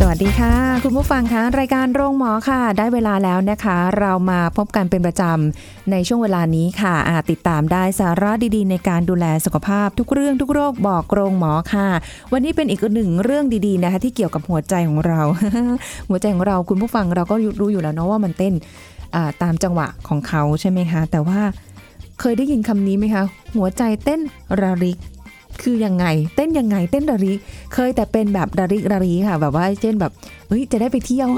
สวัสดีค่ะ คุณผู้ฟังคะรายการโรงหมอค่ะ ได้เวลาแล้วนะคะ เรามาพบกันเป็นประจำในช่วงเวลานี้ค่ะติดตามได้สาระดีๆ ในการดูแลสุขภาพทุกเรื่องทุกโรคบอกโรงหมอค่ะ วันนี้เป็นอีกหนึ่งเรื่องดีๆนะคะที่เกี่ยวกับหัวใจของเรา หัวใจของเราคุณผู้ฟังเราก็รู้อยู่แล้วเนาะว่ามันเต้นตามจังหวะของเขาใช่ไหมคะแต่ว่าเคยได้ยินคำนี้ไหมคะ หัวใจเต้นระริก คือยังไง เต้นยังไง เต้นระริเคยแต่เป็นแบบระริกระริค่ะ แบบว่าเช่นแบบเฮ้ยจะได้ไปเที่ยว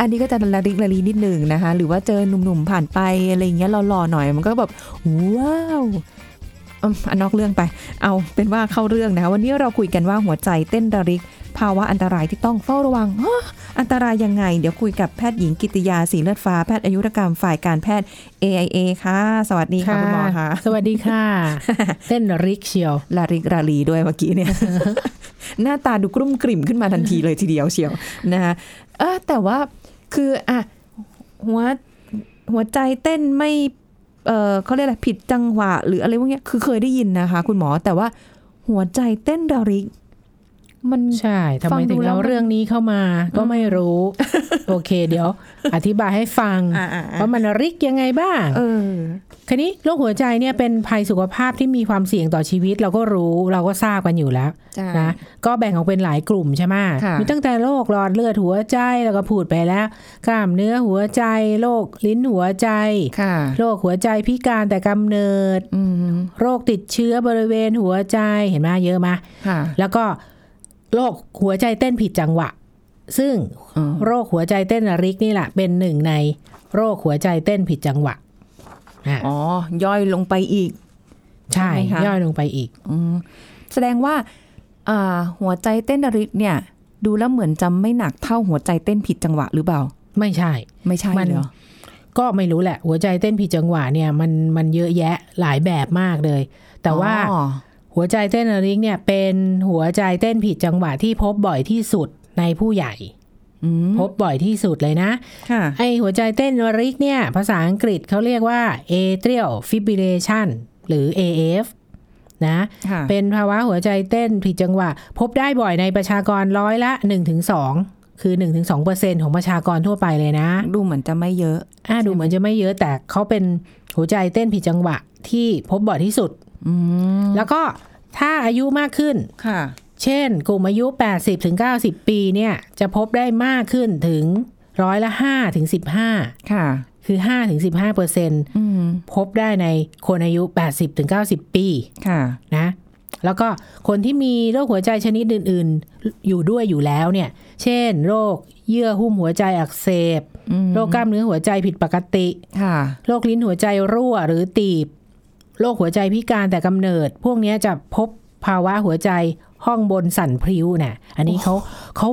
อันนี้ก็จะระริกระรินิดหนึ่งนะคะ หรือว่าเจอหนุ่มๆผ่านไปอะไรเงี้ยหล่อๆหน่อยมันก็แบบว้าวอันนอกเรื่องไป เอาเป็นว่าเข้าเรื่องนะคะวันนี้เราคุยกันว่าหัวใจเต้นระริก ภาวะอันตรายที่ต้องเฝ้าระวังฮะอันตรายยังไง เดี๋ยวคุยกับแพทย์หญิงกิติยาสีเลือดฟ้าแพทย์อายุรกรรมฝ่ายการแพทย์ AIA ค่ะ สวัสดีค่ะคุณหมอค่ะ สวัสดีค่ะเต้นริกเชียวลาริกราลีด้วยเมื่อกี้เนี่ย หน้าตาดูกรุ่มกริ่มขึ้นมาทันทีเลยทีเดียวเชียวนะคะเออแต่ว่าคืออะหัวหัวใจเต้นไม่เออเขาเรียกอะไรผิดจังหวะ หรืออะไรพวกเนี้ยคือเคยได้ยินนะคะ คุณหมอแต่ว่าหัวใจเต้นระริก มันใช่ทำไมฟังดูถึงแล้วเอามันเรื่องนี้เข้ามา ก็ไม่รู้ โอเค เดี๋ยว อธิบายให้ฟังอ่าอ่าอ่าว่ามันริกยังไงบ้างเออคันนี้โรคหัวใจเนี่ยเป็นภัยสุขภาพที่มีความเสี่ยงต่อชีวิต เราก็รู้เราก็ทราบกันอยู่แล้วใช่นะก็แบ่งออกเป็นหลายกลุ่มใช่ไหมค่ะมีตั้งแต่โรคหลอดเลือดหัวใจแล้วก็พูดไปแล้ว กล้ามเนื้อหัวใจโรคลิ้นหัวใจค่ะโรคหัวใจพิการแต่กำเนิดอืมโรคติดเชื้อบริเวณหัวใจเห็นไหมเยอะไหมค่ะแล้วก็ โรคหัวใจเต้นผิดจังหวะ ซึ่งอ๋อโรคหัวใจเต้นระริกนี่แหละเป็นหนึ่งในโรคหัวใจเต้นผิดจังหวะอะอ๋อย่อยลงไปอีก ใช่ใช่ไหมคะย่อยลงไปอีกอืมแสดงว่าอ่าหัวใจเต้นระริกเนี่ย ดูแล้วเหมือนจะไม่หนักเท่าหัวใจเต้นผิดจังหวะหรือเปล่า ไม่ใช่ ไม่ใช่มันเหรอก็ไม่รู้แหละ หัวใจเต้นผิดจังหวะเนี่ยมันมันเยอะแยะหลายแบบมากเลย แต่ว่าอ๋อ หัวใจเต้นระริกเนี่ยเป็นหัวใจเต้นผิดจังหวะที่พบบ่อยที่สุดในผู้ใหญ่อืมพบบ่อยที่สุดเลยนะค่ะไอหัวใจเต้นระริกเนี่ย ภาษาอังกฤษเขาเรียกว่า atrial fibrillation หรือ AF นะค่ะเป็นภาวะหัวใจเต้นผิดจังหวะ พบได้บ่อยในประชากรร้อยละ 1-2 คือ 1-2%ของประชากรทั่วไปเลยนะ ดูเหมือนจะไม่เยอะอ่าดูเหมือนจะไม่เยอะแต่เขาเป็นหัวใจเต้นผิดจังหวะที่พบบ่อยที่สุดอืม แล้วก็ถ้าอายุมากขึ้นค่ะ เช่น กลุ่มอายุ 80-90 ปีเนี่ย จะพบได้มากขึ้นถึงร้อยละ5-15ค่ะ คือ5-15เปอร์เซ็นต์อืมพบได้ในคนอายุ 80-90 ปีค่ะนะแล้วก็คนที่มีโรคหัวใจชนิดอื่น ๆ อยู่ด้วยอยู่แล้วเนี่ย เช่น โรคเยื่อหุ้มหัวใจอักเสบอืมโรคกล้ามเนื้อหัวใจผิดปกติค่ะโรคลิ้นหัวใจรั่วหรือตีบ โรคหัวใจพิการแต่กำเนิด พวกเนี้ยจะพบภาวะหัวใจห้องบนสั่นพริ้วน่ะ อันนี้เขาเขา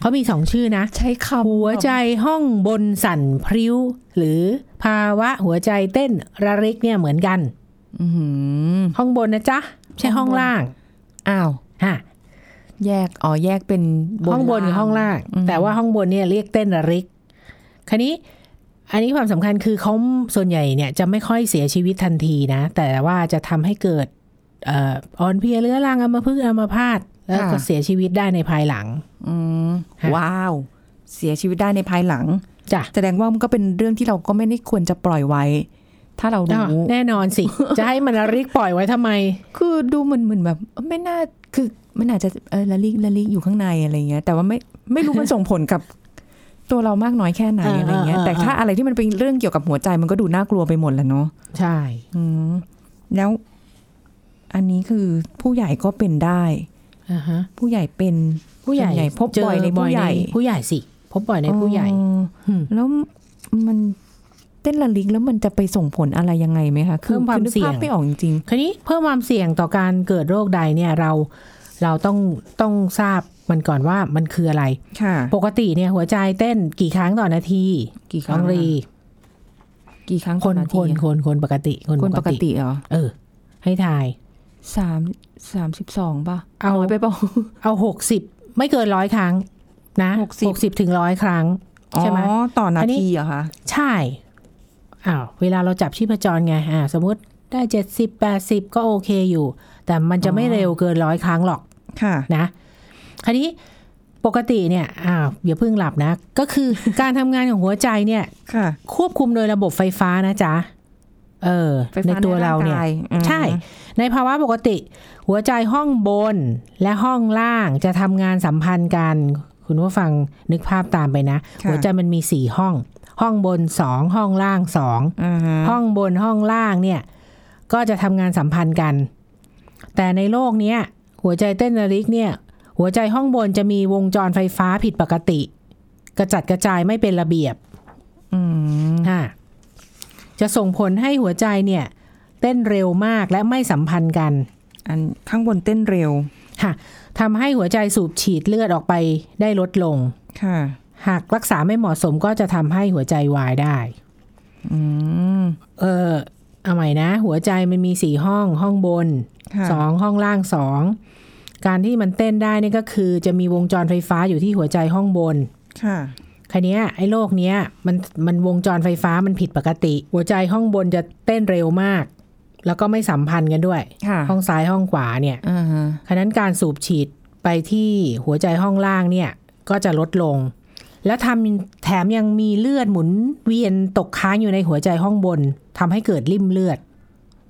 เขามีสองชื่อนะ ใช้คำหัวใจห้องบนสั่นพริ้ว หรือภาวะหัวใจเต้นระริกเนี่ยเหมือนกันอืมห้องบนนะจ๊ะไม่ใช่ห้องล่าง อ้าวฮะแยกอ๋อแยกเป็นห้องบนกับห้องล่าง แต่ว่าห้องบนเนี่ยเรียกเต้นระริกคันนี้ อันนี้ความสำคัญคือเขาส่วนใหญ่เนี่ยจะไม่ค่อยเสียชีวิตทันทีนะ แต่ว่าจะทำให้เกิดเอ่ออ่อนเพลียเรื้อรังอัมพฤกษ์อัมพาตแล้วก็เสียชีวิตได้ในภายหลังอืมฮะว้าว เสียชีวิตได้ในภายหลังจ้ะแสดงว่ามันก็เป็นเรื่องที่เราก็ไม่ได้ควรจะปล่อยไว้ ถ้าเราอ้าวรู้แน่นอนสิ จะให้มันระริกปล่อยไว้ทำไม คือดูเหมือนเหมือนแบบ ไม่น่าคือมันอาจจะเออละลิกละลิกอยู่ข้างในอะไรเงี้ยแต่ว่าไม่ไม่รู้มันส่งผลกับ ตัวเรามากน้อยแค่ไหนเอออะไรเงี้ยเออแต่ถ้าอะไรที่มันเป็นเรื่องเกี่ยวกับหัวใจมันก็ดูน่ากลัวไปหมดแหละเนาะใช่ อืมแล้ว อันนี้คือผู้ใหญ่ก็เป็นได้อ่าฮะผู้ใหญ่เป็นผู้ใหญ่ส่วนใหญ่พบเจบ่อยในผู้ใหญ่ ผู้ใหญ่สิ พบบ่อยในผู้ใหญ่อ๋ออืมแล้วมันเต้นละลิกแล้วมันจะไปส่งผลอะไรยังไงไหมคะเพิ่มความนึกเสี่ยงภาพไม่ออกจริงคราวนี้เพิ่มความเสี่ยงต่อการเกิดโรคใดเนี่ยเราเราต้องต้องทราบ มันก่อนว่ามันคืออะไรค่ะปกติเนี่ยหัวใจเต้นกี่ครั้งต่อนาที กี่คน้รั้องงรี กี่ครั้งคนต่อนาคทีนอะคนคนปกติคนคนปกติเหรอ เออ ให้ทายสามสามสิบสองป่ะ เอาน้ยไปเปล่าเอาหกสิบไม่เกินร้อยครั้ง นะหกสิบหกสิบถึงร้อยครั้ง ใช่ไหมอ๋อต่อนาอันนี้ทีเหรอคะ ใช่อ้าวเวลาเราจับชีพจรไงอ่าสมมติได้เจ็ดสิบแปดสิบก็โอเคอยู่ แต่มันจะไม่เร็วเกินร้อยครั้งหรอก ค่ะ นะ คราวนี้ปกติเนี่ยอ้าวอย่าเพิ่งหลับนะ ก็คือการทำงานของหัวใจเนี่ยค่ะควบคุมโดยระบบไฟฟ้านะจ๊ะเออไฟฟ้าในตัวเราเนี่ยใร่งกอืมใช่ ในภาวะปกติ หัวใจห้องบนและห้องล่างจะทำงานสัมพันธ์กัน คุณผู้ฟังนึกภาพตามไปนะค่ะหัวใจมันมีสี่ห้อง ห้องบนสองห้องล่างสองอ่าฮะห้องบนห้องล่างเนี่ย ก็จะทำงานสัมพันธ์กัน แต่ในโลกเนี้ย หัวใจเต้นระลิกเนี่ย หัวใจห้องบนจะมีวงจรไฟฟ้าผิดปกติ กระจัดกระจายไม่เป็นระเบียบอืมค่ะจะส่งผลให้หัวใจเนี่ย เต้นเร็วมากและไม่สัมพันธ์กัน อันข้างบนเต้นเร็ว ค่ะทำให้หัวใจสูบฉีดเลือดออกไปได้ลดลง ค่ะ หากรักษาไม่เหมาะสมก็จะทำให้หัวใจวายได้อืมเออเอาใหม่นะ หัวใจมันมีสี่ห้อง ห้องบนค่ะสองห้องล่างสอง การที่มันเต้นได้นี่ก็คือจะมีวงจรไฟฟ้าอยู่ที่หัวใจห้องบน ค่ะคันนี้ยไอ้โรคเนี้ยมันมันวงจรไฟฟ้ามันผิดปกติ หัวใจห้องบนจะเต้นเร็วมาก แล้วก็ไม่สัมพันธ์กันด้วยค่ะห้องซ้ายห้องขวาเนี่ยอ่าฮะฉะนั้นการสูบฉีดไปที่หัวใจห้องล่างเนี่ย ก็จะลดลง แล้วทำแถมยังมีเลือดหมุนเวียนตกค้างอยู่ในหัวใจห้องบนทำให้เกิดริ่มเลือด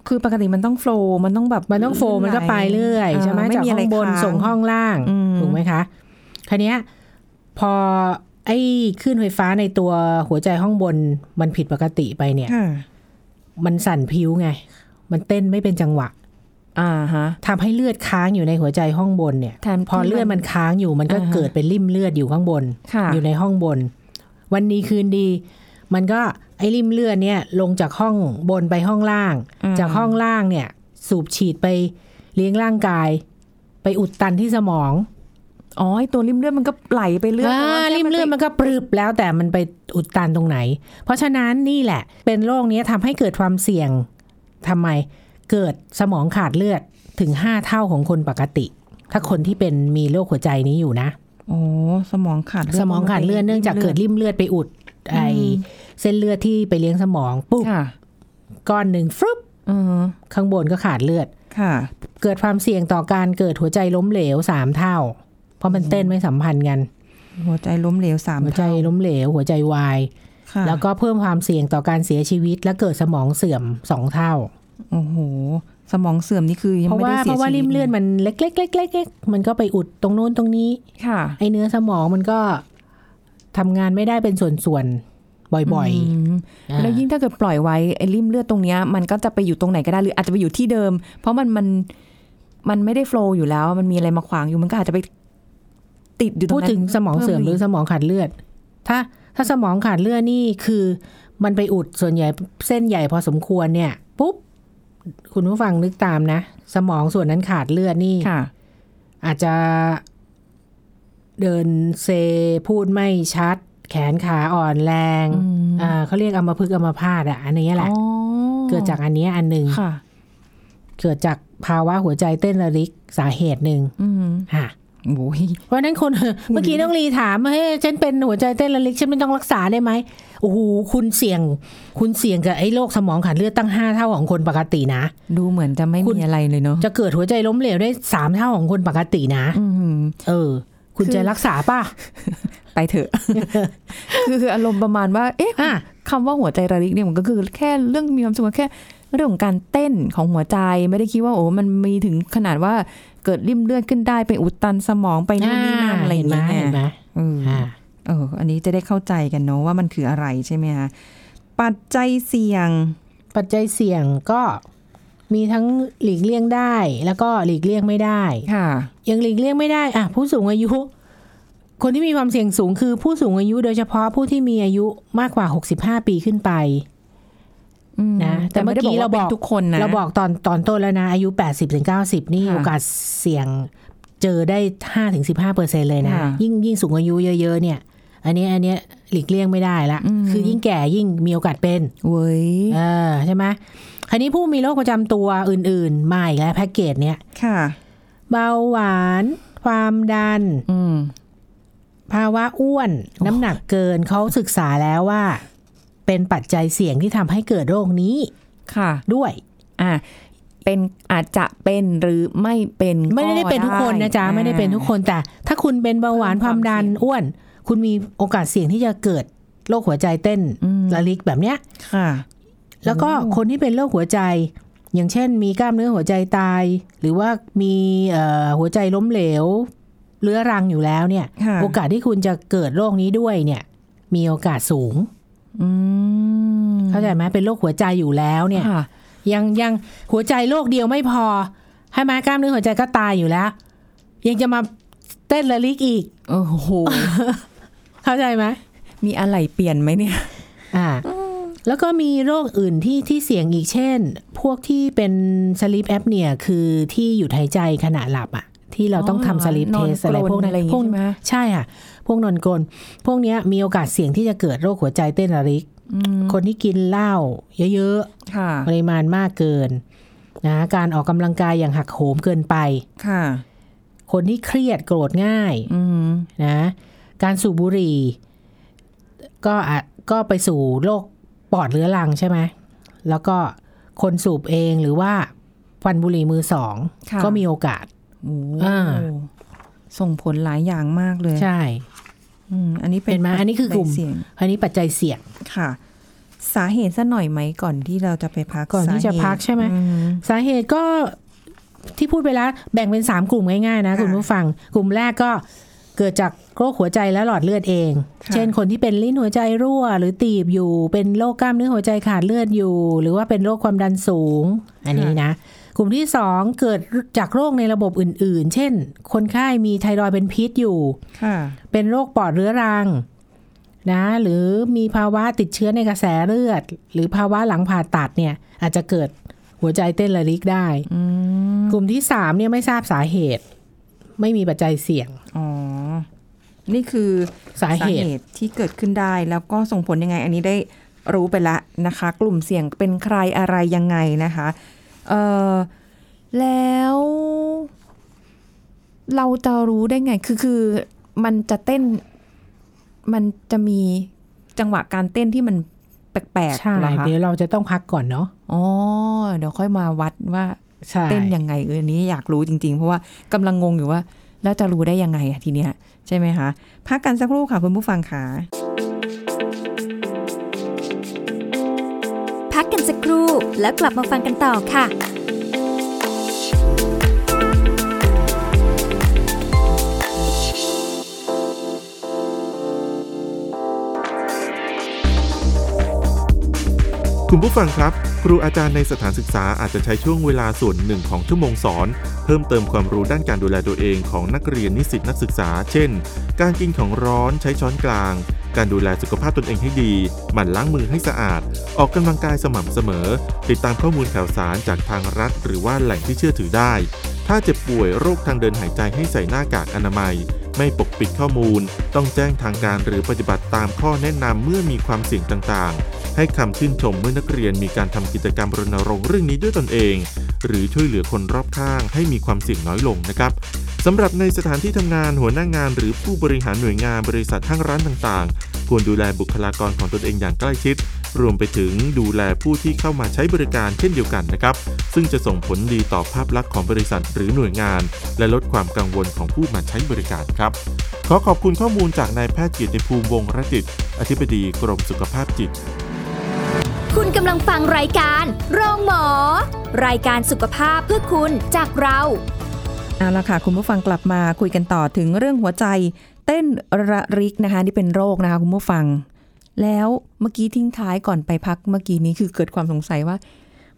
คือปกติมันต้องโฟล์มันต้องแบบมันต้องโฟลว์มันก็ไปเรื่อยาใช่ไหมไม่จากมีห้อะไรองบนค้างส่งห้องล่างอืมถูกไหมคะคันนี้ยพอไอ้คลื่นไฟฟ้าในตัวหัวใจห้องบนมันผิดปกติไปเนี่ยค่ะมันสั่นพิ้วไง มันเต้นไม่เป็นจังหวะ อ่าฮะทำให้เลือดค้างอยู่ในหัวใจห้องบนเนี่ยแทนพอเลือดมันค้างอยู่มันก็อ่าฮะเกิดเป็นริ่มเลือดอยู่ข้างบนค่ะอยู่ในห้องบน วันนี้คืนดี มันก็ไอ้ริ่มเลือดเนี่ยลงจากห้องบนไปห้องล่างมจากห้องล่างเนี่ยสูบฉีดไปเลี้ยงร่างกาย ไปอุดตันที่สมองอ๋อไอตัวริมเลือดมันก็ไหลไปเรื่อยอ่าแต่ว่าแค่ริ่มเลือดมันก็ปรึบแล้วแต่มันไปอุดตันตรงไหน เพราะฉะนั้นนี่แหละ เป็นโรคนี้ทำให้เกิดความเสี่ยงทำไมเกิดสมองขาดเลือดถึงห้าเท่าของคนปกติ ถ้าคนที่เป็นมีโรคหัวใจนี้อยู่นะโอ้สมองขาดเลือดสมองขาดเลือดเนื่องจากเกิดริ่มเลือดไปอุดไอ เส้นเลือดที่ไปเลี้ยงสมองปุ๊บค่ะก้อนหนึ่งฟึบอือข้างบนก็ขาดเลือดค่ะเกิดความเสี่ยงต่อการเกิดหัวใจล้มเหลวสามเท่า เพราะมันเต้นไม่สัมพันธ์กัน หัวใจล้มเหลวสามหัวใจเท่าล้มเหลว หัวใจวายค่ะแล้วก็เพิ่มความเสี่ยงต่อการเสียชีวิต และเกิดสมองเสื่อมสองเท่าโอ้โหสมองเสื่อมนี่คือยังเพราะไม่ว่าได้เพเสียราะว่าชีวิตริมเลือดมันเล็กๆๆๆๆมันก็ไปอุดตรงนู้นตรงนี้ ค่ะ ไอเนื้อสมองมันก็ทำงานไม่ได้เป็นส่วนๆ บ่อยมๆอ่าแล้วยิ่งถ้าเกิดปล่อยไว้ไอ้ริมเลือดตรงเนี้ยมันก็จะไปอยู่ตรงไหนก็ได้หรืออาจจะไปอยู่ที่เดิม เพราะมันมันมันไม่ได้โฟล์อยู่แล้ว มันมีอะไรมาขวางอยู่มันก็อาจจะไปติดอยู่ตรงพูดนั้นถึงสมองเสื่อมหรือสมองขาดเลือด ถ้าถ้าสมองขาดเลือดนี่คือมันไปอุดส่วนใหญ่เส้นใหญ่พอสมควรเนี่ย ปุ๊บ คุณผู้ฟังนึกตามนะ สมองส่วนนั้นขาดเลือดนี่ค่ะอาจจะเดินเซพูดไม่ชัด แขนขาอ่อนแรงอืมอ่าเขาเรียกอัมพฤกษ์อัมพาตอะ อันนี้แหละอ๋อเกิดจากอันเนี้ยอันหนึ่งค่ะเกิดจากภาวะหัวใจเต้นระลิกสาเหตุหนึ่งอืมค่ะโอ้ยเพราะฉะนั้นคนเมื่อกี้น้องลีถามเฮ้ยฉันเป็นหัวใจเต้นระลิกฉันไม่ต้องรักษาได้ไหมโอ้โหคุณเสี่ยง คุณเสี่ยงกับไอ้โรคสมองขาดเลือดตั้งห้าเท่าของคนปกตินะ ดูเหมือนจะไม่คุณมีอะไรเลยเนาะจะเกิดหัวใจล้มเหลวได้สามเท่าของคนปกตินะอืมเออ คุณคือจะรักษาป่ะ ไปเถอะคือคืออารมณ์ประมาณว่า เอ๊ะอะคำว่าหัวใจระลิกเนี่ยมันก็คือ แค่เรื่องมีความสุขแค่เรื่องของการเต้นของหัวใจไม่ได้คิดว่าโอ้มันมีถึงขนาดว่าเกิดริ่มเลือดขึ้นได้ไปอุดตันสมองไปนู่นนี่นั่นอะไรอย่างเห็นไหมเงี้ยเห็นไหมเอออ่าเอออันนี้จะได้เข้าใจกันเนาะว่ามันคืออะไรใช่ไหมคะปัจจัยเสี่ยง ปัจจัยเสี่ยงก็ มีทั้งหลีกเลี่ยงได้ แล้วก็หลีกเลี่ยงไม่ได้ค่ะยังหลีกเลี่ยงไม่ได้อะผู้สูงอายุ คนที่มีความเสี่ยงสูงคือผู้สูงอายุโดยเฉพาะผู้ที่มีอายุมากกว่า65ปีขึ้นไปอืมนะแต่เมื่อกี้เราบอกแต่ไม่ได้ว่ป็นทุกคนนะเราบอกตอนตอนต้นแล้วนะ อายุ80ถึง90นี่ค่ะโอกาสเสี่ยงเจอได้ห้าถึงสิบห้าเปอร์เซ็นเลยนะค่ะยิ่งยิ่งสูงอายุเยอะๆเนี่ย อันนี้อันเนี้ยหลีกเลี่ยงไม่ได้ละอืมคือยิ่งแก่ยิ่งมีโอกาสเป็นเว้ยเออใช่ไหม คราวนี้ผู้มีโรคประจำตัวอื่นๆมาอีกแล้วแพ็กเกจเนี่ยค่ะ เบาหวาน ความดัน อืมภาวะอ้วน น้ำหนักเกินเขาศึกษาแล้วว่า เป็นปัจจัยเสี่ยงที่ทำให้เกิดโรคนี้ ค่ะ ด้วย อ่าเป็นอาจจะเป็นหรือไม่เป็นไม่ได้เป็นทุกคนนะจ๊ะอ่าไม่ได้เป็นทุกคนแต่ถ้าคุณเป็นเบาหวานเพิ่คมความวามดันเสี่ยงอ้วน คุณมีโอกาสเสี่ยงที่จะเกิดโรคหัวใจเต้นอืมระลิกแบบเนี้ยค่ะ แล้วก็คนที่เป็นโรคหัวใจ อย่างเช่น มีกล้ามเนื้อหัวใจตาย หรือว่ามีเอ่อหัวใจล้มเหลวเรื้อรังอยู่แล้วเนี่ยค่ะโอกาสที่คุณจะเกิดโรคนี้ด้วยเนี่ย มีโอกาสสูงอืมเข้าใจไหมเป็นโรคหัวใจอยู่แล้วเนี่ยค่ะยังยังหัวใจโรคเดียวไม่พอให้มากล้ามเนื้อหัวใจก็ตายอยู่แล้ว ยังจะมาเต้นระลิกอีก โอ้โห เข้าใจไหมมีอะไรเปลี่ยนไหมเนี่ย อ่า แล้วก็มีโรคอื่นที่ที่เสี่ยงอีกเช่น พวกที่เป็นสลิปแอปเนี่ยคือที่หยุดหายใจขณะหลับอะที่เราต้องอ๋อเหรอทำสลิปนเทอนสอะไรกรนพวกนั้อะไรอนย่างงี้พวกใช่ไหมใช่ค่ะ พวกนอนกลนพวกเนี้ยมีโอกาสเสี่ยงที่จะเกิดโรคหัวใจเต้นระลิกอืมคนที่กินเหล้าเยอะค่ะๆปริมาณมากเกินนะการออกกำลังกายอย่างหักโหมเกินไปค่ะ คนที่เครียดโกรธง่ายอืมนะ การสูบบุหรี่ ก็อาจก็ไปสู่โรค ปอดเรื้อรังใช่ไหม แล้วก็คนสูบเองหรือว่าควันบุหรี่มือสองค่ะก็มีโอกาสโอ้อ่าส่งผลหลายอย่างมากเลย ใช่อืมอันนี้เป็เห็นไหมอันนี้คือกลุ่มปัจจัยเสี่ยงอันนี้ปัจจัยเสี่ยงค่ะ สาเหตุซะหน่อยไหมก่อนที่เราจะไปพักก่อนที่จะสาเหตุพักใช่ไหมอืมสาเหตุก็ที่พูดไปแล้วแบ่งเป็นสามกลุ่มง่ายๆนะค่ะคุณผู้ฟัง กลุ่มแรกก็ เกิดจากโรคหัวใจและหลอดเลือดเองค่ะเช่นคนที่เป็นลิ้นหัวใจรั่ว หรือตีบอยู่ เป็นโรคกล้ามเนื้อหัวใจขาดเลือดอยู่ หรือว่าเป็นโรคความดันสูง อันนี้นะ กลุ่มที่สองเกิดจากโรคในระบบอื่น ๆ เช่น คนไข้มีไทรอยด์เป็นพิษอยู่ค่ะเป็นโรคปอดเรื้อรังนะหรือมีภาวะติดเชื้อในกระแสเลือด หรือภาวะหลังผ่าตัดเนี่ย อาจจะเกิดหัวใจเต้นระลิกได้อืมกลุ่มที่สามเนี่ยไม่ทราบสาเหตุ ไม่มีปัจจัยเสี่ยง อ๋อ นี่คือสาเหตุที่เกิดขึ้นได้ แล้วก็ส่งผลยังไง อันนี้ได้รู้ไปละนะคะ กลุ่มเสี่ยงเป็นใครอะไรยังไงนะคะเออแล้ว เราจะรู้ได้ไง คือคือมันจะเต้น มันจะมีจังหวะการเต้นที่มันแปลกๆใช่เหรอคะเดี๋ยวเราจะต้องพักก่อนเนาะอ๋อเดี๋ยวค่อยมาวัดว่าใช่ เต้นยังไงเอออันนี้อยากรู้จริง ๆ เพราะว่ากำลังงงอยู่ว่า แล้วจะรู้ได้ยังไงอะทีเนี้ยใช่ไหมคะ พักกันสักครู่ค่ะคุณผู้ฟังค่ะพักกันสักครู่แล้วกลับมาฟังกันต่อค่ะ คุณผู้ฟังครับ ครูอาจารย์ในสถานศึกษาอาจจะใช้ช่วงเวลาส่วนหนึ่งของชั่วโมงสอน เพิ่มเติมความรู้ด้านการดูแลตัวเองของนักเรียนนิสิตนักศึกษา เช่น การกินของร้อนใช้ช้อนกลาง การดูแลสุขภาพตนเองให้ดี หมั่นล้างมือให้สะอาด ออกกำลังกายสม่ำเสมอ ติดตามข้อมูลข่าวสารจากทางรัฐ หรือว่าแหล่งที่เชื่อถือได้ ถ้าเจ็บป่วยโรคทางเดินหายใจให้ใส่หน้ากากอนามัย ไม่ปกปิดข้อมูล ต้องแจ้งทางการหรือปฏิบัติตามข้อแนะนำเมื่อมีความเสี่ยงต่างๆ ให้คำชื่นชมเมื่อนักเรียนมีการทำกิจกรรมรณรงค์เรื่องนี้ด้วยตนเอง หรือช่วยเหลือคนรอบข้างให้มีความเสี่ยงน้อยลงนะครับสำหรับในสถานที่ทำงานหัวหน้างาน หรือผู้บริหารหน่วยงานบริษัทห้างร้านต่างๆ ควรดูแลบุคลากรของตนเองอย่างใกล้ชิด รวมไปถึงดูแลผู้ที่เข้ามาใช้บริการเช่นเดียวกันนะครับ ซึ่งจะส่งผลดีต่อภาพลักษณ์ของบริษัทหรือหน่วยงาน และลดความกังวลของผู้มาใช้บริการครับ ขอขอบคุณข้อมูลจากนายแพทย์เกียรติภูมิวงศ์รจิต อธิบดีกรมสุขภาพจิต คุณกำลังฟังรายการโรงหมอ รายการสุขภาพเพื่อคุณจากเรา เอาละค่ะ คุณผู้ฟังกลับมาคุยกันต่อถึงเรื่องหัวใจ เต้นระริกนะคะนี่เป็นโรคนะคะคุณผู้ฟัง แล้วเมื่อกี้ทิ้งท้ายก่อนไปพักเมื่อกี้นี้คือเกิดความสงสัยว่า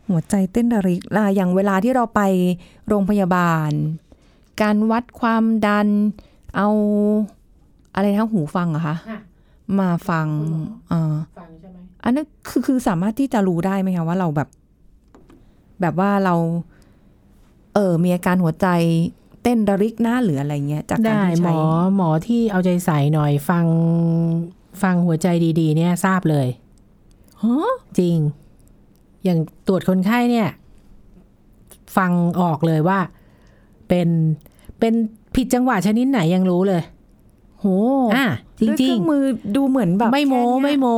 หัวใจเต้นระริกล่ะอย่างเวลาที่เราไปโรงพยาบาล การวัดความดันเอาอะไรนะหูฟังเหรอะคะค่ะ มาฟังอ่าฟังใช่ไหมอันนั้นคือคือสามารถที่จะรู้ได้ไหมคะว่าเราแบบ แบบว่าเรา เออมีอาการหัวใจเต้นระริกหน้าหรืออะไรเงี้ยจากการได้ที่หมใช้อหมอที่เอาใจใส่หน่อยฟังฟังหัวใจดีๆ เนี่ยทราบเลยฮะจริง อย่างตรวจคนไข้เนี่ย ฟังออกเลยว่า เป็นเป็นผิดจังหวะชนิดไหนยังรู้เลยโหอะจด้วยเคริรื่งองมือดูเหมือนแบบๆไม่โม้แค่เนี้ยไม่โม้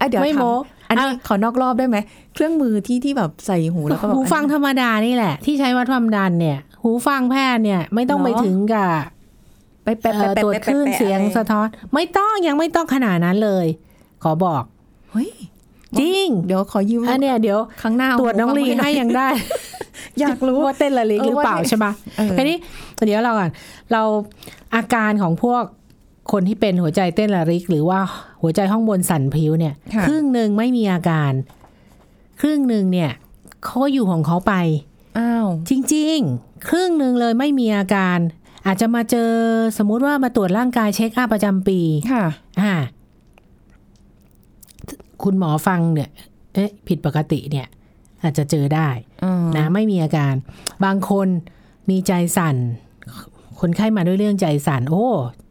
อะเดี๋ยวไม่ถาโม้อันนี้อะขอนอกรอบได้ไหมเครื่องมือที่ที่แบบใส่หูแล้วก็แบบหูฟังธรรมดานี่แหละ ที่ใช้วัดความดันเนี่ย หูฟังแพทย์เนี่ย ไม่ต้องเหรอไปถึงกับไปแปะเอ่อแปะตรวจแปะคลื่นแปะเสียงอะไรสะท้อน ไม่ต้องยังไม่ต้องขนาดนั้นเลย ขอบอกเฮ้ยจริง เดี๋ยวขอยืมอันเนี้ยเดี๋ยวครั้งหน้าตรวจน้องลีหูฟัให้มายังได้ อยากรู้ว่าเต้นละลิกเออหรือเปล่าว่าใช่ไหมเออทีนี้ เดี๋ยวเราก่อนเราอาการของพวกคนที่เป็นหัวใจเต้นละลิก หรือว่าหัวใจห้องบนสั่นพลิ้วเนี่ยค่ะครึ่งหนึ่งไม่มีอาการ ครึ่งหนึ่งเนี่ยเขาก็อยู่ของเขาไปอ้าวจริง ๆ ครึ่งหนึ่งเลยไม่มีอาการ อาจจะมาเจอสมมุติว่ามาตรวจร่างกายเช็คอัพประจำปีค่ะอ่าคุณหมอฟังเนี่ย เอ๊ะ ผิดปกติเนี่ย อาจจะเจอได้อ่านะไม่มีอาการ บางคนมีใจสั่น คนไข้มาด้วยเรื่องใจสั่นโอ้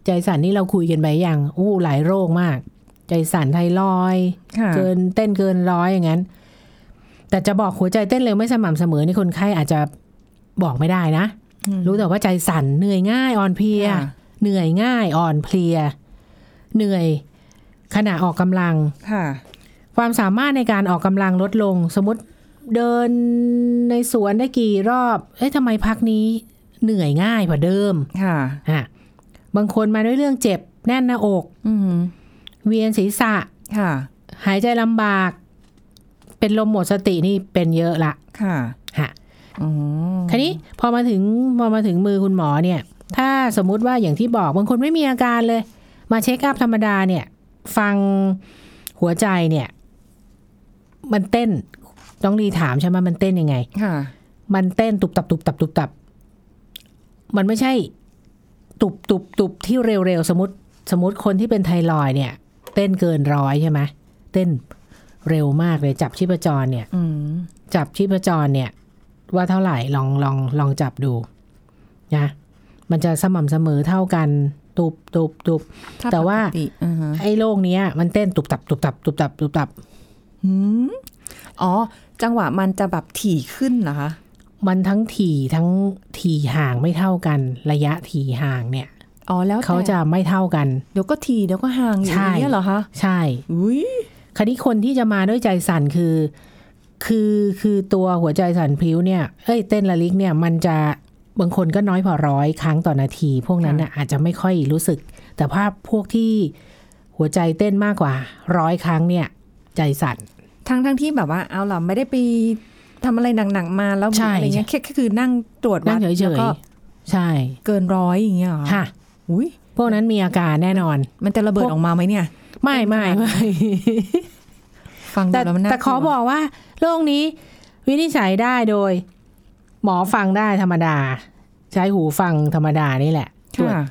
ใจสั่นนี่เราคุยกันไปยังโอ้หลายโรคมาก ใจสั่นไทรอยด์ค่ะเกินเต้นเกินร้อยอย่างนั้น แต่จะบอกหัวใจเต้นเร็วไม่สม่ำเสมอนี่คนไข้อาจจะบอกไม่ได้นะอืมรู้แต่ว่าใจสั่นเหนื่อยง่ายอ่อนเพลียค่ะเหนื่อยง่ายอ่อนเพลีย เหนื่อยขณะออกกำลังค่ะความสามารถในการออกกำลังลดลง สมมติเดินในสวนได้กี่รอบ เอ้ยทำไมพักนี้ เหนื่อยง่ายกว่าเดิม ค่ะอะบางคนมาด้วยเรื่องเจ็บแน่นหน้าอกอืมเวียนศีรษะ ค่ะ หายใจลำบาก เป็นลมหมดสตินี่เป็นเยอะละ ค่ะฮะอ๋อคันนี้พอมาถึงพอมาถึงมือคุณหมอเนี่ย ถ้าสมมุติว่าอย่างที่บอกบางคนไม่มีอาการเลย มาเช็คอัพธรรมดาเนี่ย ฟังหัวใจเนี่ย มันเต้นต้องรีถามใช่ไหมมันเต้นยังไง ค่ะ มันเต้นตุบตับตุบตับตุบตับ มันไม่ใช่ตุบตุบตุบที่เร็วๆ สมมติสมมติคนที่เป็นไทรอยด์เนี่ย เต้นเกินร้อยใช่ไหมเต้นเร็วมากเลยจับชีพจรเนี่ยอืมจับชีพจรเนี่ย ว่าเท่าไหร่ลองลองลองจับดูนะมันจะสม่ำเสมอเท่ากันตุบตุบตุบถ้แต่ว่าปกติอ่าฮะไอ้โรคเนี้ย มันเต้นตุบตับตุบตับตุบตับตุบตับหืมอ๋อ จังหวะมันจะแบบถี่ขึ้นเหรอคะ มันทั้งถี่ทั้งถี่ห่างไม่เท่ากัน ระยะถี่ห่างเนี่ยอ๋อแล้วแต่เขาจะไม่เท่ากัน เดี๋ยวก็ถี่เดี๋ยวก็ห่างอยู่ใช่อย่างเงี้ยเหรอคะใช่อุ้ยคราวนี้คนที่จะมาด้วยใจสั่นคือ คือคือตัวหัวใจสั่นพลิ้วเนี่ยเอ้ยเต้นละลิกเนี่ยมันจะบางคนก็น้อยพอร้อยครั้งต่อนาที พวกนั้นน่ะอาจจะไม่ค่อยรู้สึก แต่ภาพพวกที่หัวใจเต้นมากกว่าร้อยครั้งเนี่ย ใจสั่นทั้งทั้งที่แบบว่าเอาล่ะไม่ได้ไป ทำอะไรหนักๆมาแล้วใช่อะไรเงี้ยแค่แค่คือนั่งตรวจนั่วังดเฉแล้วยก็ๆใช่ เกินร้อยอย่างเงี้ยเหรอค่ะอุ้ยพวกนั้นมีอาการแน่นอน มันจะระเบิดพวกออกมาไหมเนี่ย ไม่ไม่ไม่ฟังดูแต่แล้วมันน่าแต่ขอกลัวบอกว่าโรคนี้ วินิจฉัยได้โดย หมอฟังได้ธรรมดา ใช้หูฟังธรรมดานี่แหละตรวจค่ะ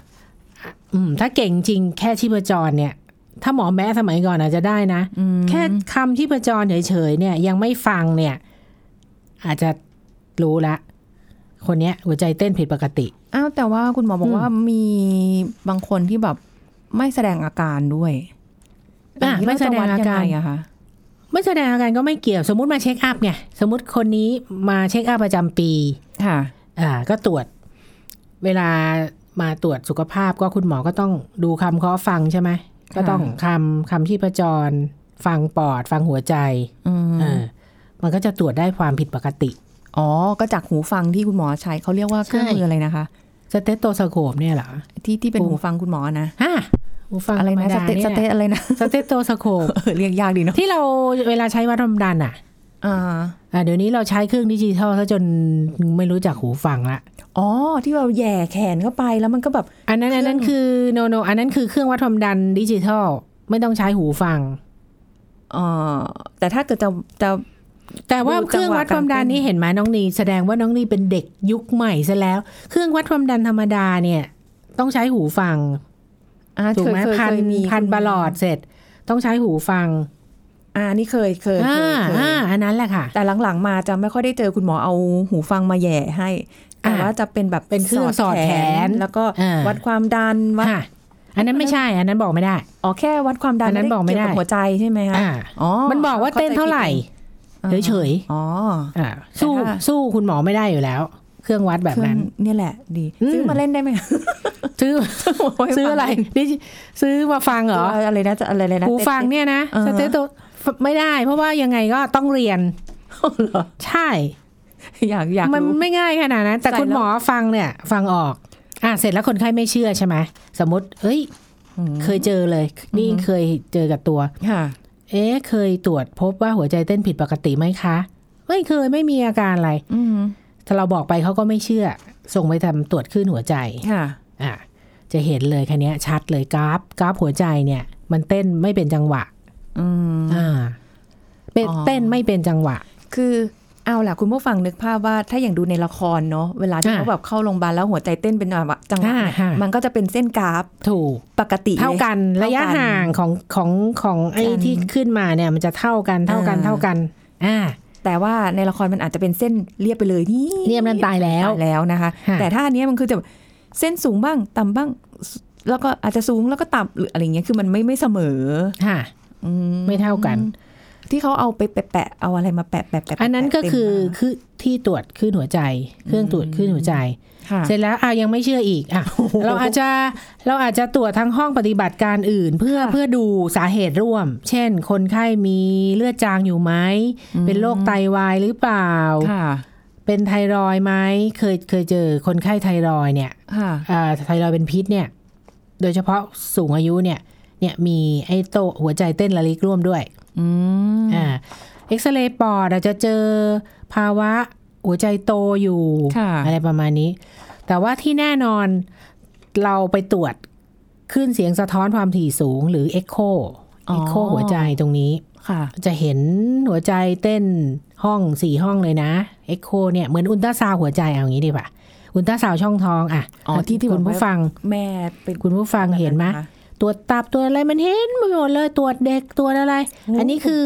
อืมถ้าเก่งจริงแค่ชีพจรเนี่ย ถ้าหมอแม้สมัยก่อนอาจจะได้นะอืมแค่คำชีพจรเฉยๆเนี่ย ยังไม่ฟังเนี่ย อาจจะรู้ละ คนเนี้ยหัวใจเต้นผิดปกติ อ้าวแต่ว่าคุณหมอบอกอืมว่ามีบางคนที่แบบไม่แสดงอาการด้วยอะแบบนี้ไม่แสดงอาการเจะวัดยังไงอะคะไม่แสดงอาการก็ไม่เกี่ยวสมมุติมาเช็คอัพไงสมมติคนนี้มาเช็คอัพประจำปีค่ะอ่าก็ตรวจ เวลามาตรวจสุขภาพก็คุณหมอก็ต้องดูคำเคาะฟังใช่ไหมก็ต้องคำคำชีพจร ฟังปอด ฟังหัวใจอืมเออ มันก็จะตรวจได้ความผิดปกติ อ๋อ ก็จากหูฟังที่คุณหมอใช้เขาเรียกว่าเครื่องใช่มืออะไรนะคะสเตตโตสโคปเนี่ยเหรอที่ที่เป็นหูหูฟังคุณหมอนะฮะหูฟังอะไรธรรมนะสดาเตเนี่ยสเตอะไรนะสเตตโตสโคปเออเรียกยากดีเนาะที่เราเวลาใช้วัดความดันอะอ่าอ่าเดี๋ยวนี้เราใช้เครื่องดิจิทัลซะจนไม่รู้จักหูฟังละอ๋อ ที่เราแหย่แขนเข้าไปแล้วมันก็แบบ อันนั้นอันนั้นคือโนโนอันนั้นคือเครื่องวัดความดันดิจิทัล ไม่ต้องใช้หูฟังเออแต่ถ้าเกิดจะจะ แต่ว่าดูเครื่องวัดความดันจังหวะการเต้นนี่เห็นไหมน้องนีแสดงว่าน้องนีเป็นเด็กยุคใหม่ซะแล้ว เครื่องวัดความดันธรรมดาเนี่ย ต้องใช้หูฟังอ่าถูกไหมเคยเคยพันเคยมีพันประหลอดเสร็จ ต้องใช้หูฟังอ่านี่เคยเคยเคอ่ายเคยอ่าอันนั้นแหละค่ะ แต่หลังๆมาจะไม่ค่อยได้เจอคุณหมอเอาหูฟังมาแหย่ให้ แต่ว่าจะเป็นแบบเป็นเครื่องสอดแขน แล้วก็อ่าวัดความดันวัดค่ะอันนั้นไม่ใช่ อันนั้นบอกไม่ได้ อ๋อแค่วัดความดันอันนั้นบอกไม่ได้เกี่ยวกับหัวใจใช่ไหมคะอ่าอ๋อ มันบอกว่าเต้นเท่าไหร่ข้าใจผิด เฉยอ๋อๆอ่าสู้แต่ถ้าสู้คุณหมอไม่ได้อยู่แล้ว เครื่องวัดแบบเครื่อนั้งนเนี่ยแหละ ดีอืมซื้อมาเล่นได้ไหมซื้อซื้ออะไรนี่ซื้อมาฟังเหรออะไรนะจะอะไรเลยนะหูฟังเนี่ยนะอ่าสฮะเตโตไม่ได้ เพราะว่ายังไงก็ต้องเรียนเหรอใช่อยากอยากมันรู้ไม่ง่ายขนาดนั้นแต่ใส่คุณหมอฟังเนี่ย ฟังออก อะเสร็จแล้วคนไข้ไม่เชื่อใช่ไหมสมมติ เอ้ยอืมเคยเจอเลย นี่เคยเจอกับตัวค่ะ เอ๊ะเคยตรวจพบว่าหัวใจเต้นผิดปกติไหมคะ ไม่เคยไม่มีอาการอะไรอืมถ้าเราบอกไปเขาก็ไม่เชื่อ ส่งไปทำตรวจคลื่นหัวใจค่ะอะจะเห็นเลยคันนี้ยชัดเลยกราฟกราฟหัวใจเนี่ย มันเต้นไม่เป็นจังหวะ อืมอ่าเป็นอ๋อเต้นไม่เป็นจังหวะ คือ เอาล่ะคุณผู้ฟังนึกภาพว่าถ้าอย่างดูในละครเนาะเวลาที่อ่าเขาแบบเข้าโรงพยาบาลแล้วหัวใจเต้นเป็นจังหวะจังหวะเนี่ยอ่าฮะมันก็จะเป็นเส้นกราฟถูกปกติลยเท่ากันเท่ากันระยะห่างของของของไอ้กันที่ขึ้นมาเนี่ยมันจะเท่ากันเท่ากันอ่าเท่ากันอ่าแต่ว่าในละครมันอาจจะเป็นเส้นเรียบไปเลยนี่เรียบนั้นตายแล้วตายแล้วนะคะค่ะแต่ถ้าอันเนี้ยมันคือจะแบบเส้นสูงบ้างต่ำบ้าง แล้วก็อาจจะสูงแล้วก็ต่ำหรืออะไรเงี้ยคือมันไม่ไม่เสมอค่ะอืไม่เท่ากัน ที่เขาเอาไปแปะๆเอาอะไรมาแปะแปะแปะอันนั้นก็แปะคือเต็มคือที่ตรวจคลื่นหัวใจ เครื่องตรวจคลื่นหัวใจมาค่ะเสร็จแล้วอะยังไม่เชื่ออีกอะเราอาจจะเราอาจจะตรวจทั้งห้องปฏิบัติการอื่น เพื่อค่ะเพื่อดูสาเหตุร่วม เช่น คนไข้มีเลือดจางอยู่ไหมเป็นโรคไตวายหรือเปล่าค่ะเป็นไทรอยด์ไหมเคยเคยเจอคนไข้ไทรอยด์เนี่ยค่ะอ่าไทรอยด์เป็นพิษเนี่ย โดยเฉพาะสูงอายุเนี่ย เนี่ยมีไอ้โตหัวใจเต้นระลิกร่วมด้วย อืมอ่าเอ็กซเรย์ปอดอาจจะเจอภาวะหัวใจโตอยู่ค่ะอะไรประมาณนี้ แต่ว่าที่แน่นอนเราไปตรวจขึ้นเสียงสะท้อนความถี่สูงหรือเอ็กโคอ๋อเอ็กโคหัวใจตรงนี้ค่ะ จะเห็นหัวใจเต้นห้องสี่ห้องเลยนะเอ็กโคเนี่ยเหมือนอุลตราซาวด์หัวใจเอาอย่างนี้ดีป่ะอุลตราซาวด์ช่องท้องอะอ๋อที่ที่คุณบอกผู้ว่าฟังแม่เป็นคุณผู้ฟังเห็นไหมคะ ตรวจตับตรวจอะไรมันเห็นไปหมดเลยตรวจเด็กตรวจอะไรโอ้อันนี้คือ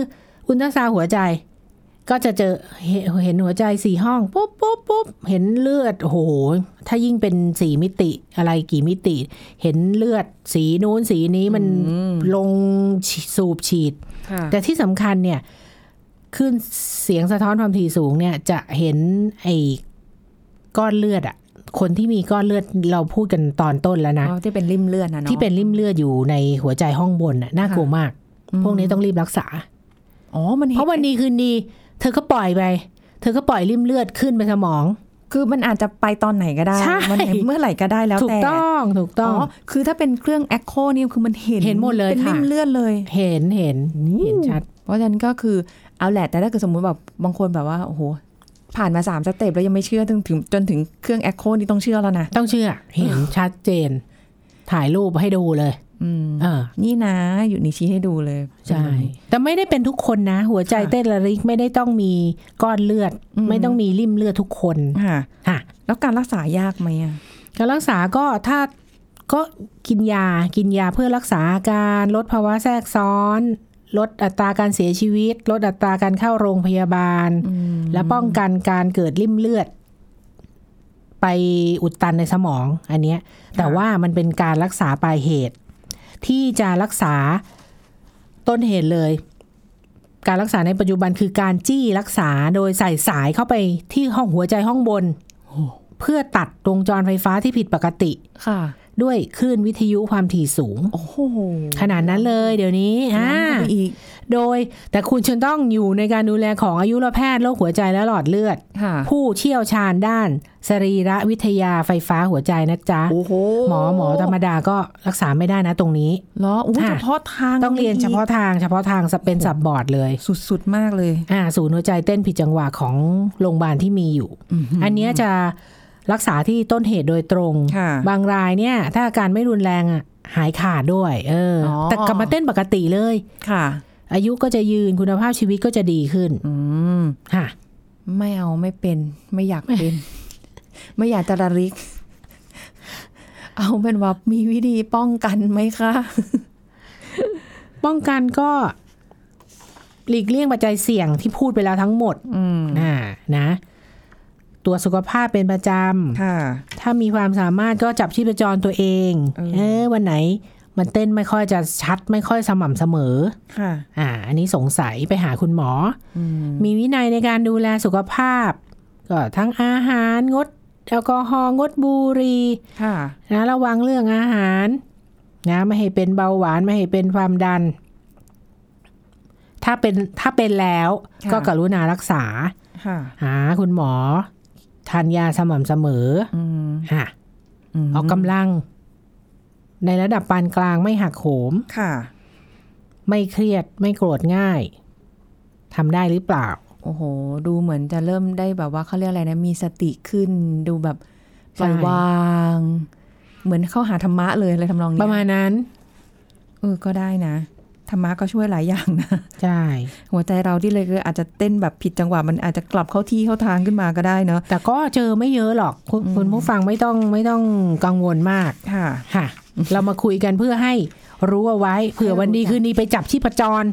อุลตราซาวด์หัวใจ ก็จะเจอเห็นเห็นหัวใจสี่ห้องปุ๊บปุ๊บปุ๊บเห็นเลือดโอ้โหถ้ายิ่งเป็นสี่มิติอะไรกี่มิติ เห็นเลือดสีนู้นสีนี้มันลงสูบฉีดค่ะแต่ที่สำคัญเนี่ยขึ้นเสียงสะท้อนความถี่สูงเนี่ยจะเห็นไอ้ก้อนเลือดอะ คนที่มีก้อนเลือดเราพูดกันตอนต้นแล้วนะอ๋อที่เป็นริมเลือดนะเนาะที่เป็นริ่มเลือดอยู่ในหัวใจห้องบนน่ะน่ากลัวมาก พวกนี้ต้องรีบรักษาอ๋อมันห็นเพราะวันดีคืนดี เธอก็ปล่อยไป เธอก็ปล่อยริ่มเลือดขึ้นไปสมอง คือมันอาจจะไปตอนไหนก็ได้ใช่มันเมื่อไหร่ก็ได้แล้วถูกแต่ต้องถูกต้องคือถ้าเป็นเครื่องแอคโคนี่คือมันเห็นเห็นหมดเลยเป็นริมค่ะเลือดเลย เห็นเห็นเห็นชัด เพราะฉะนั้นก็คือเอาแหละแต่ถ้าเกิดสมมุติแบบบางคนแบบว่าโอ้โห ผ่านมาสามสเต็ปแล้วยังไม่เชื่อจนถึงจนถึงเครื่องแอคโคนี่ต้องเชื่อแล้วนะ ต้องเชื่อ เห็นชัดเจน ถ่ายรูปให้ดูเลยอืมเออนี่นะ อยู่นี่ชี้ให้ดูเลย ใช่ แต่ไม่ได้เป็นทุกคนนะ หัวใจเต้นระริกไม่ได้ต้องมีก้อนเลือด ไม่ต้องมีริ่มเลือดทุกคนค่ะค่ะแล้วการรักษายากไหมอะการรักษาก็ถ้าก็กินยากินยาเพื่อรักษาอาการลดภาวะแทรกซ้อน ลดอัตราการเสียชีวิต ลดอัตราการเข้าโรงพยาบาล และป้องกันการเกิดริ่มเลือด ไปอุดตันในสมองอันเนี้ย แต่ว่ามันเป็นการรักษาปลายเหตุ ที่จะรักษาต้นเหตุเลย การรักษาในปัจจุบันคือการจี้รักษาโดยใส่สายเข้าไปที่ห้องหัวใจห้องบน เพื่อตัดวงจรไฟฟ้าที่ผิดปกติค่ะ ด้วยคลื่นวิทยุความถี่สูง โอ้โหขนาดนั้นเลยเดี๋ยวนี้อ่าล้ำเข้าไปอีก โดยแต่คุณจะต้องอยู่ในการดูแลของอายุรแพทย์โรคหัวใจและหลอดเลือดค่ะผู้เชี่ยวชาญด้าน สรีระวิทยาไฟฟ้าหัวใจนะจ๊ะโอ้โหหมอหมอธรรมดาก็รักษาไม่ได้นะตรงนี้เหรอโอ้โหค่ะเฉพาะทางต้องเรียนเฉพาะทางเฉพาะทางเป็นสับบอร์ดเลย สุดๆมากเลยอ่าศูนย์หัวใจเต้นผิดจังหวะของโรงพยาบาลที่มีอยู่ อันเนี้ยจะ รักษาที่ต้นเหตุโดยตรงค่ะบางรายเนี่ย ถ้าอาการไม่รุนแรงอะหายขาดด้วยเออออ แต่กลับมาเต้นปกติเลยค่ะ อายุก็จะยืนคุณภาพชีวิตก็จะดีขึ้น อืมค่ะ ไม่เอาไม่เป็น ไม่อยากเป็น ไม่อยากจะระริก เอาเป็นว่ามีวิธีป้องกันไหมคะ ป้องกันก็หลีกเลี่ยงปัจจัยเสี่ยงที่พูดไปแล้วทั้งหมด อืมอ่านะ ตรวจสุขภาพเป็นประจค่ะำถ้ามีความสามารถก็จับชีพจรตัวเองเออเออวันไหนมันเต้นไม่ค่อยจะชัดไม่ค่อยสม่ำเสมอค่ะอ่า อันนี้สงสัยไปหาคุณหมออืมมีวินัยในการดูแลสุขภาพ ก็ทั้งอาหารงดแอลกอฮอล์งดบุหรี่ค่ะนะระวังเรื่องอาหาร นะไม่ให้เป็นเบาหวานไม่ให้เป็นความดัน ถ้าเป็นถ้าเป็นแล้วค่ะก็กรุณารักษาค่ะหาคุณหมอ ทานยาสม่ำเสมออืมฮะมออกกำลัง ในระดับปานกลางไม่หักโหมค่ะ ไม่เครียดไม่โกรธง่ายทำได้หรือเปล่า โอ้โห ดูเหมือนจะเริ่มได้แบบว่าเขาเรียกอะไรนะ มีสติขึ้น ดูแบบปล่อยวาง เหมือนเข้าหาธรรมะเลยอะไรทำนองนี้ประมาณนั้น เออ ก็ได้นะ ธรรมะก็ช่วยหลายอย่างนะ ใช่ หัวใจเราที่เลยคืออาจจะเต้นแบบผิดจังหวะมันอาจจะกลับเข้าที่เข้าทางขึ้นมาก็ได้เนาะแต่ก็เจอไม่เยอะหรอก คุณอืมคุณผู้ฟังไม่ต้องไม่ต้องกังวลมากค่ะค่ะ เรามาคุยกันเพื่อให้รู้เอาไว้เผื่อวันดีคืนดีไปจับชีพจร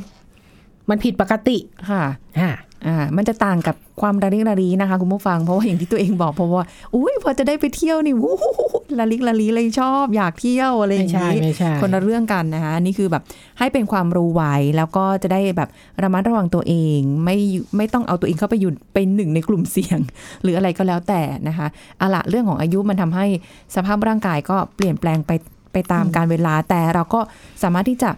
มันผิดปกติค่ะค่ะ อ่ามันจะต่างกับความระลิกระลีนะคะ คุณผู้ฟังเพราะว่าอย่างที่ตัวเองบอกเพราะว่าอุ้ยพอจะได้ไปเที่ยวนี่วู้หูระลิกระลีเลยชอบ อยากเที่ยวอะไรอไม่ย่างใช่นี้ไม่ใช่คนละเรื่องกันนะคะอันนี่คือแบบให้เป็นความรู้ไว้แล้วก็จะได้แบบระมัดระวังตัวเอง ไม่ไม่ต้องเอาตัวเองเข้าไปอยู่เป็นหนึ่งในกลุ่มเสี่ยง หรืออะไรก็แล้วแต่นะคะเอาละเรื่องของอายุมันทำให้สภาพร่างกายก็เปลี่ยนแปลงไปไปตามการเวลาแต่เราก็สามารถที่จะ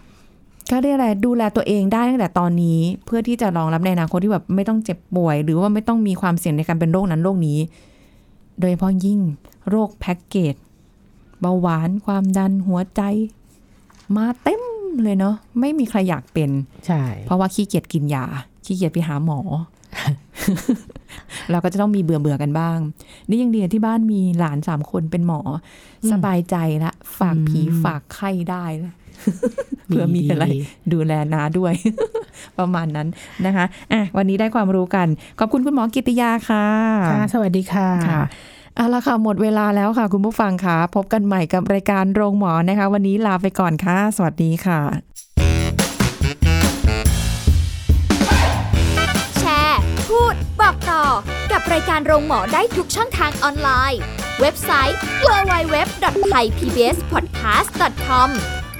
ก็เรียกอะไรดูแลตัวเองได้ตั้งแต่ตอนนี้ เพื่อที่จะรองรับในอนาคตที่แบบไม่ต้องเจ็บป่วย หรือว่าไม่ต้องมีความเสี่ยงในการเป็นโรคนั้นโรคนี้ โดยเฉพาะยิ่งโรคแพ็กเกจเบาหวานความดันหัวใจ มาเต็มเลยเนาะไม่มีใครอยากเป็นใช่เพราะว่าขี้เกียจกินยาขี้เกียจไปหาหมอ เราก็จะต้องมีเบื่อเบื่อๆกันบ้าง นี่ยังดีนะที่บ้านมีหลานสามคนเป็นหมออสบายใจละ ฝากผีฝากไข้ได้ละ เผื่อมีอะไรดีดูแลนาด้วย ประมาณนั้นนะคะอะวันนี้ได้ความรู้กัน ขอบคุณคุณหมอกิติยาค่ะค่ะ สวัสดีค่ะค่ะเอาละค่ะ หมดเวลาแล้วค่ะ คุณผู้ฟังค่ะ พบกันใหม่กับรายการโรงหมอนะคะ วันนี้ลาไปก่อนค่ะ สวัสดีค่ะ แชร์ พูด บอกต่อ กับรายการโรงหมอได้ทุกช่องทางออนไลน์ เว็บไซต์ www.thaipbspodcast.com